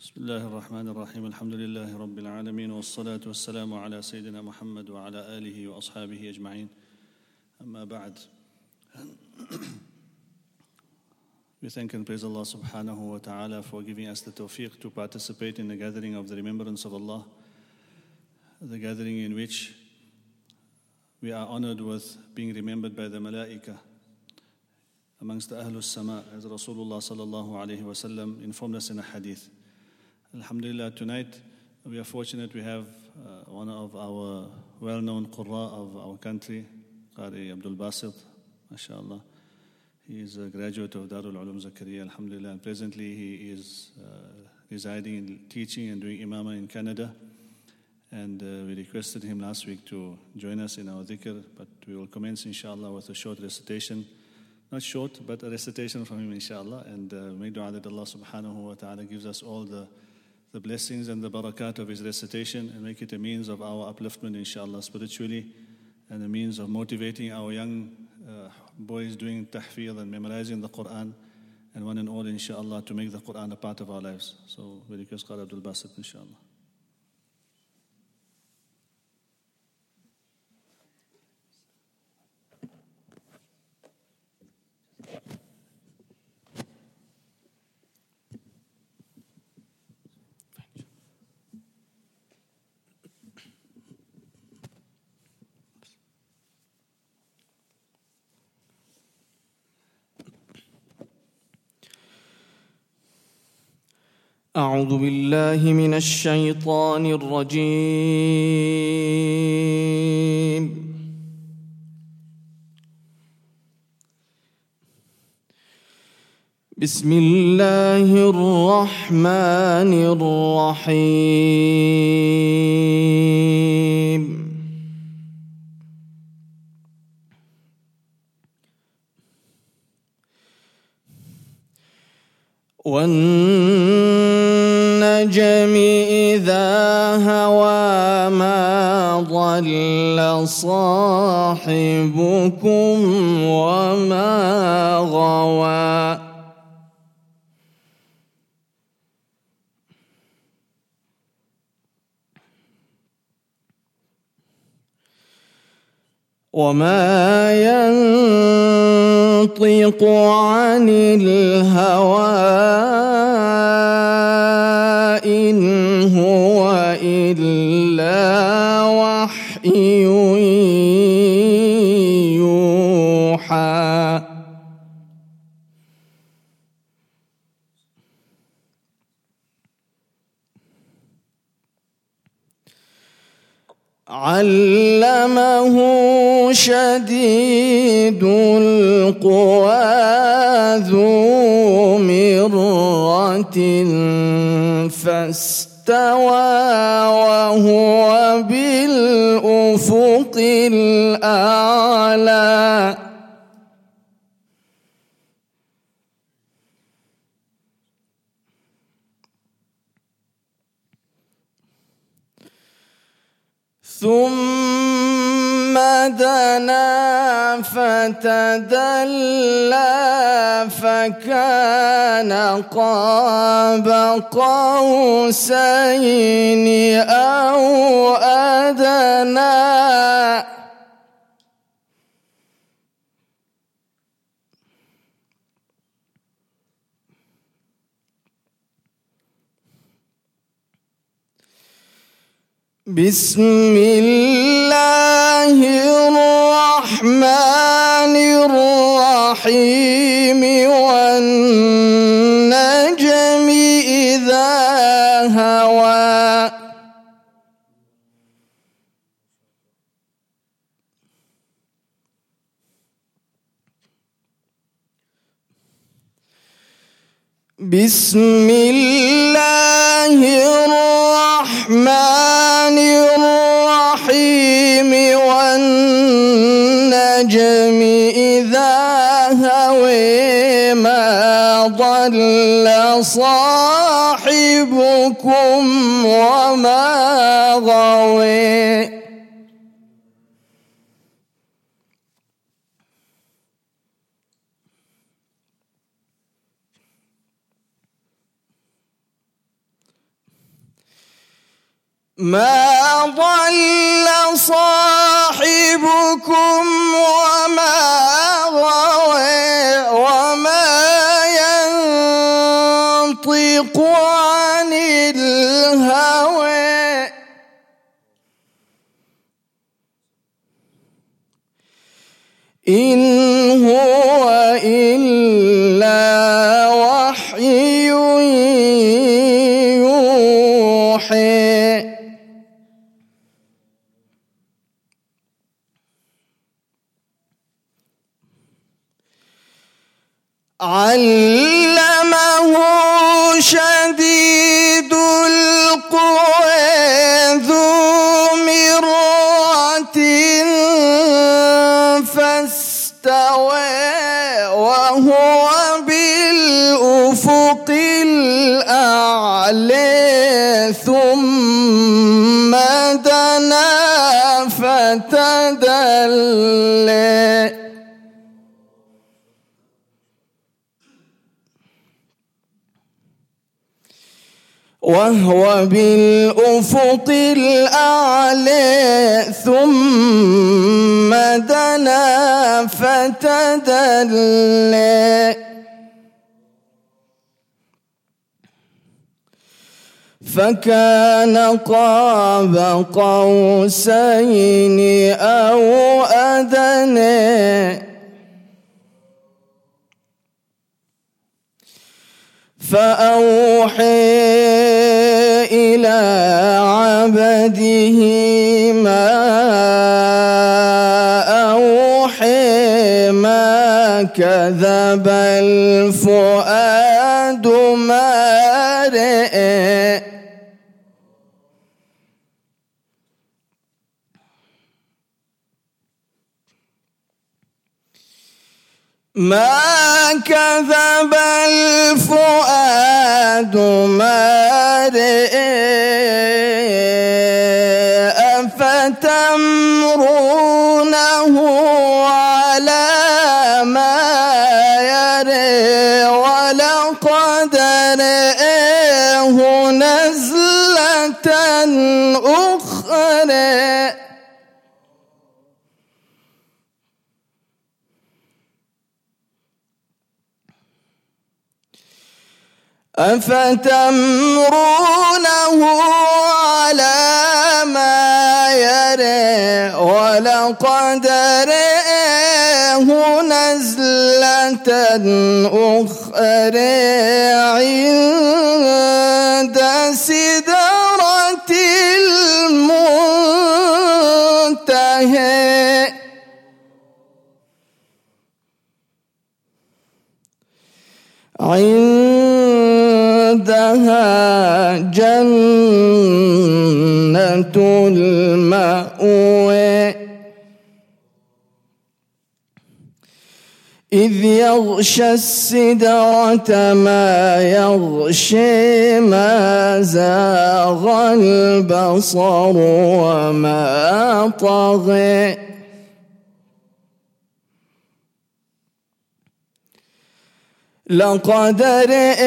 بسم الله الرحمن الرحيم الحمد لله رب العالمين والصلاة والسلام على سيدنا محمد وعلى آله وأصحابه أجمعين أما بعد We thank and praise Allah subhanahu wa ta'ala for giving us the tawfiq to participate in the gathering of the remembrance of Allah, the gathering in which we are honored with being remembered by the malaika amongst the Ahlul Sama, as Rasulullah sallallahu alayhi wa sallam informed us in a hadith. Alhamdulillah, tonight we are fortunate we have uh, one of our well known Qurra of our country, Qari Abdul Basit, mashallah. He is a graduate of Darul Ulum Zakaria, Alhamdulillah, and presently he is uh, residing and teaching and doing imama in Canada. And uh, we requested him last week to join us in our dhikr, but we will commence, inshallah, with a short recitation. Not short, but a recitation from him, inshallah. And uh, make dua that Allah subhanahu wa ta'ala gives us all the the blessings and the barakat of his recitation and make it a means of our upliftment, inshallah, spiritually, and a means of motivating our young uh, boys doing tahfeel and memorizing the Quran, and one and all, inshallah, to make the Quran a part of our lives. So we request Qari Abdul Basit, inshallah. أعوذ بالله من الشيطان الرجيم. بسم الله الرحمن الرحيم. والنجم إذا هوى ما ضل صاحبكم وما غوى. وما ينطق عن الهوى إن هو إلا وحي يوحى. علمه شديد القوى ذو مرة فاستوى وهو بالأفق الأعلى. ثم دنا فتدلى فكان قاب قوسين أو أدنى بسم الله الرحمن الرحيم والنجم بسم الله الرحمن الرحيم والنجم إذا هوي ما ضل صاحبكم وما غوي. ما ضل صاحبكم وهو بالأفق الأعلى ثم دنا فتدلى. فكان قاب قوسين أو أدنى. فأوحي إلى عبده ما أوحي ما كذب الفؤاد ما كذب الفؤاد ما رئ أفتمرونه على ما يرى ولقد رئه نزلة أخرى أفتمرونه على ما يرى ولقد رآه نزلة أخرى عند سدرة المنتهى. جنة المأوى. إذ يغشى السدرة ما يغشي ما زاغ البصر وما طغى. لقد رئ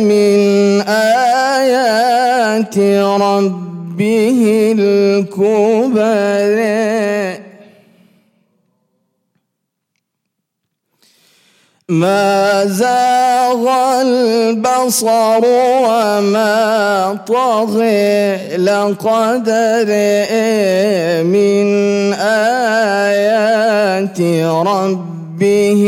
من آيات ربه الكبر ما زاغ البصر وما طغى. لقد رئ من آيات ربه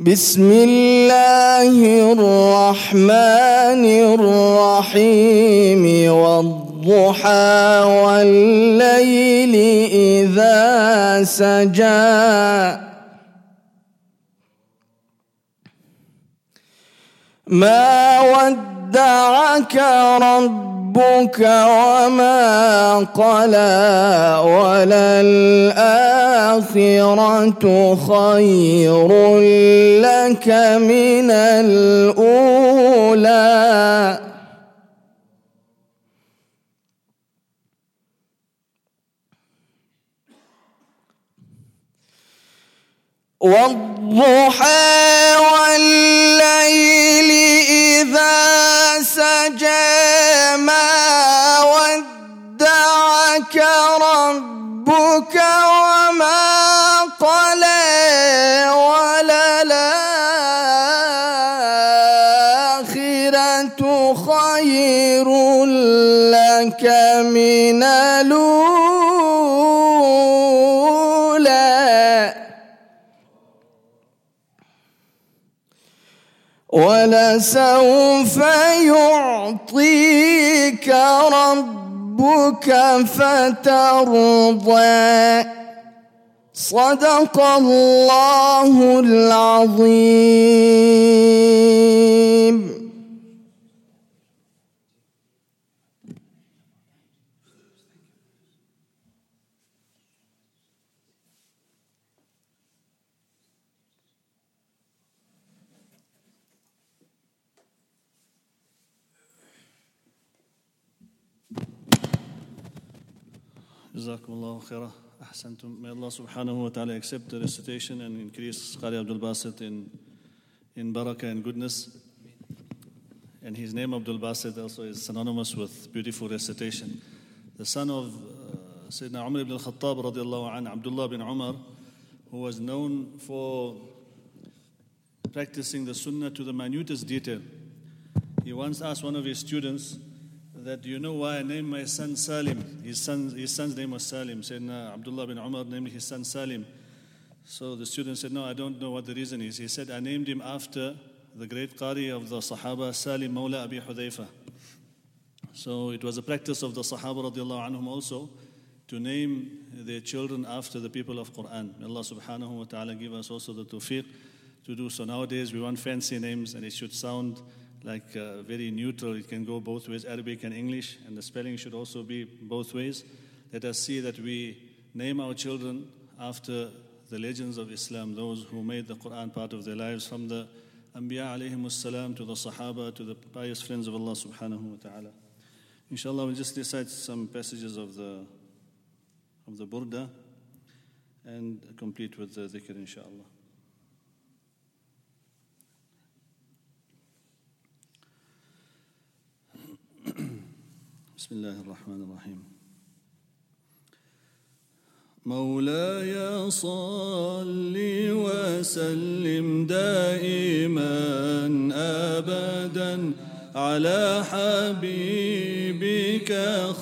بسم الله الرحمن الرحيم والضحى والليل إذا سجى. ما ودعك ربك وما قلى وللآخرة خير لك من الأولى. والضحى والليل ولسوف يعطيك ربك فترضى. صدق الله العظيم. Jazakumullah khairah. Ahsantum. May Allah subhanahu wa ta'ala accept the recitation and increase Qari Abdul Basit in, in barakah and goodness. And his name, Abdul Basit, also is synonymous with beautiful recitation. The son of uh, Sayyidina Umar ibn al-Khattab radiallahu an, Abdullah bin Umar, who was known for practicing the sunnah to the minutest detail. He once asked one of his students, that you know why I named my son Salim. His, son, his son's name was Salim. Sayyidina Abdullah bin Umar named his son Salim. So the student said, No, I don't know what the reason is. He said, I named him after the great Qari of the Sahaba, Salim Mawla Abi Hudayfa. So it was a practice of the Sahaba radiallahu anhum also to name their children after the people of Quran. May Allah subhanahu wa ta'ala give us also the tawfiq to do so. Nowadays we want fancy names and it should sound like uh, very neutral. It can go both ways, Arabic and English, and the spelling should also be both ways. Let us see that we name our children after the legends of Islam, those who made the Quran part of their lives, from the Anbiya alayhim salam to the Sahaba to the pious friends of Allah subhanahu wa ta'ala. Inshallah, we'll just recite some passages of the of the Burda and complete with the dhikr, inshallah. بسم الله الرحمن الرحيم مولاي صل وسلم دائما ابدا على حبيبك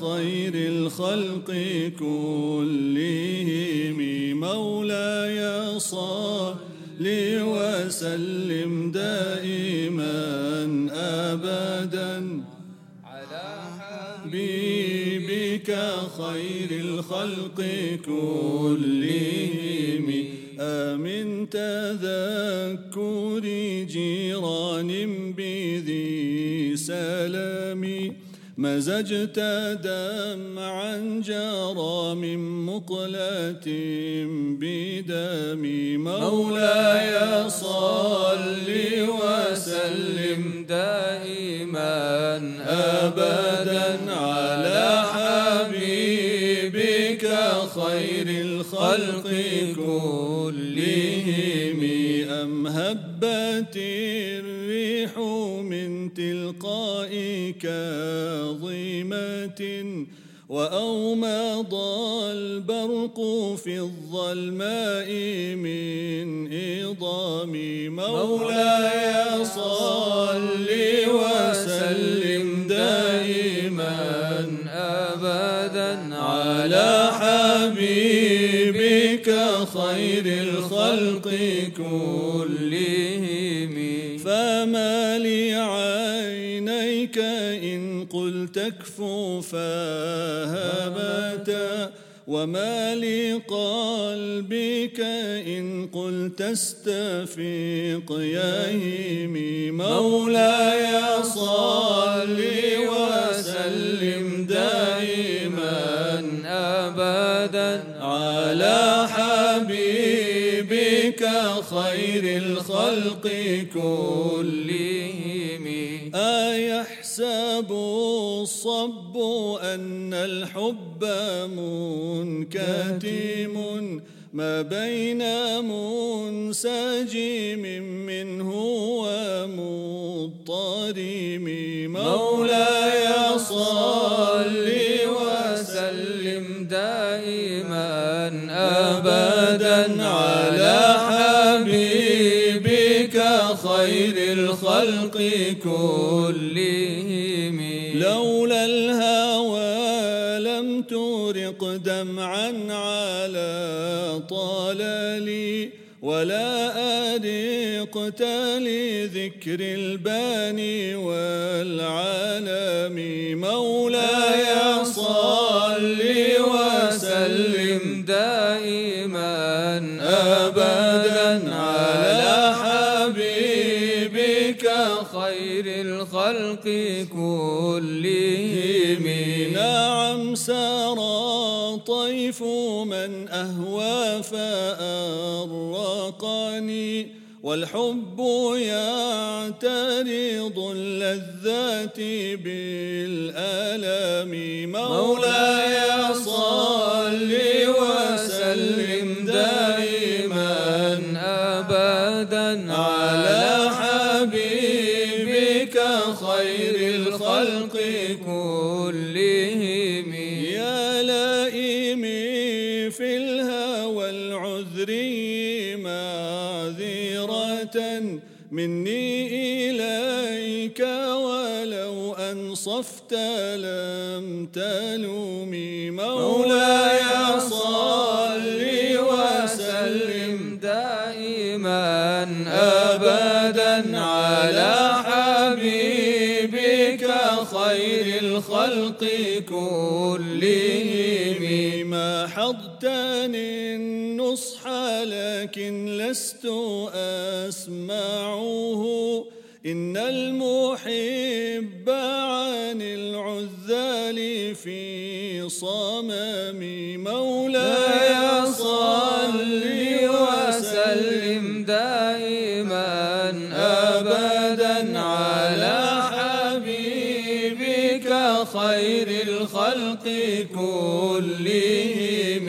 خير الخلق كلهم مولاي صل وسلم دائما الخلق كلهم. أمن تذكر جيران بذي سلام. مزجت دمعا جرى من مقلة بدم. مولاي صل وسلم دائما أبدا على الخلق كلهم أم هبت الريح من تلقاء كاظمة وأومض البرق في الظلماء من إضام مولاي صل اكفوا فهبتا وما لقلبك إن قلت استفيق يهيمي مولاي صل وسلم دائما أبدا على حبيبك خير الخلق كلهم. الصب أن الحب منكتم ما بين منسجم منه ومضطرم. مولاي صل وسلم دائما أبدا على حبيبك خير الخلق كلهم دمعا على طللي ولا أرقت لذكر الباني والعالم مولاي صل وسلم دائما أبدا. والحب يعترض اللذات بالآلام. مني إليك ولو أنصفت لم تلومي مولاي. أسمعه إن المحب عن العذال في صمم مولاي. صل وسلم دائما أبدا على حبيبك خير الخلق كلهم.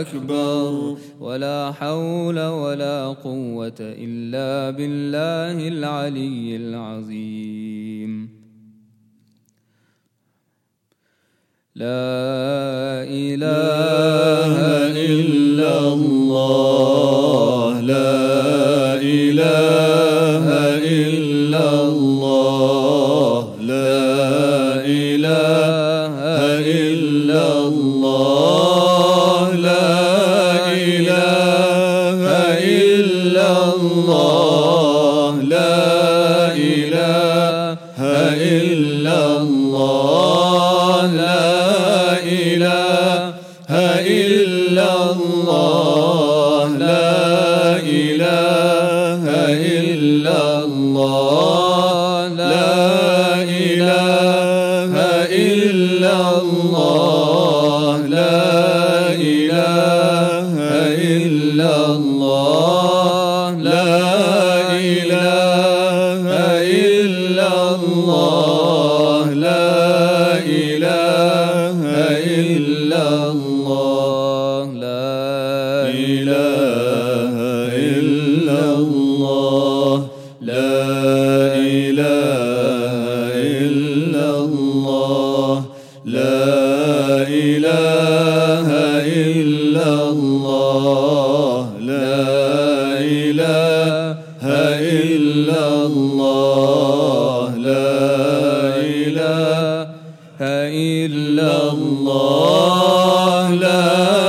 أكبر. ولا حول ولا قوة إلا بالله العلي العظيم. لا إله إلا الله. إلا الله. إله إلا الله لا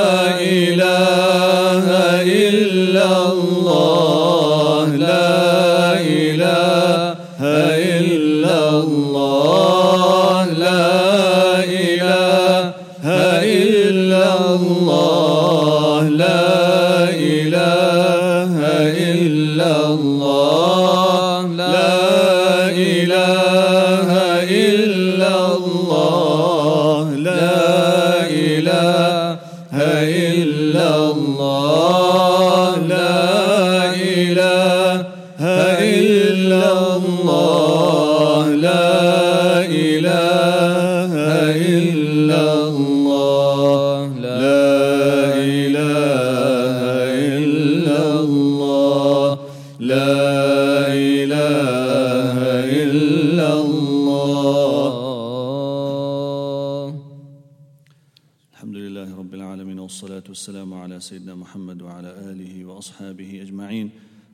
على سيدنا محمد وعلى آله وأصحابه أجمعين.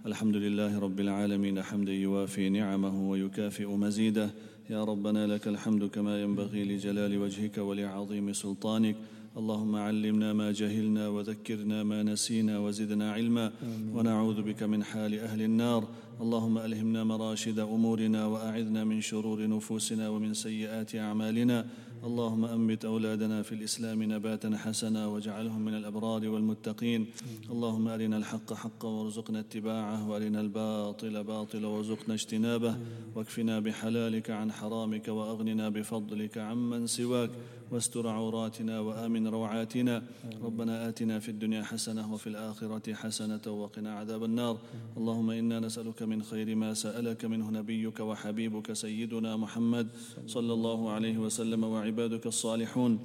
الحمد لله رب العالمين حمدا يوافي نعمه ويكافئ مزيده. يا ربنا لك الحمد كما ينبغي لجلال وجهك ولعظيم سلطانك. اللهم علمنا ما جهلنا وذكرنا ما نسينا وزدنا علما. ونعوذ بك من حال أهل النار. اللهم ألهمنا مراشد أمورنا وأعذنا من شرور نفوسنا ومن سيئات أعمالنا. اللهم انبت أولادنا في الإسلام نباتا حسنا واجعلهم من الأبرار والمتقين. اللهم أرنا الحق حقا وارزقنا اتباعه وأرنا الباطل باطلا وارزقنا اجتنابه. واكفنا بحلالك عن حرامك وأغننا بفضلك عمن سواك. واستر عوراتنا وآمن روعاتنا. ربنا آتنا في الدنيا حسنة وفي الآخرة حسنة وقنا عذاب النار. اللهم إنا نسألك من خير ما سألك منه نبيك وحبيبك سيدنا محمد صلى الله عليه وسلم وعبادك الصالحون.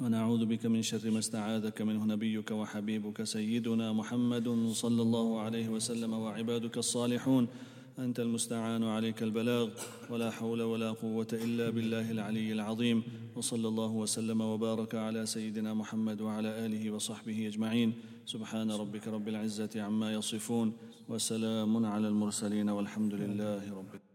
ونعوذ بك من شر ما استعاذك منه نبيك وحبيبك سيدنا محمد صلى الله عليه وسلم وعبادك الصالحون. أنت المستعان عليك البلاغ ولا حول ولا قوة إلا بالله العلي العظيم. وصلى الله وسلم وبارك على سيدنا محمد وعلى آله وصحبه أجمعين. سبحان ربك رب العزة عما يصفون وسلام على المرسلين والحمد لله رب العالمين.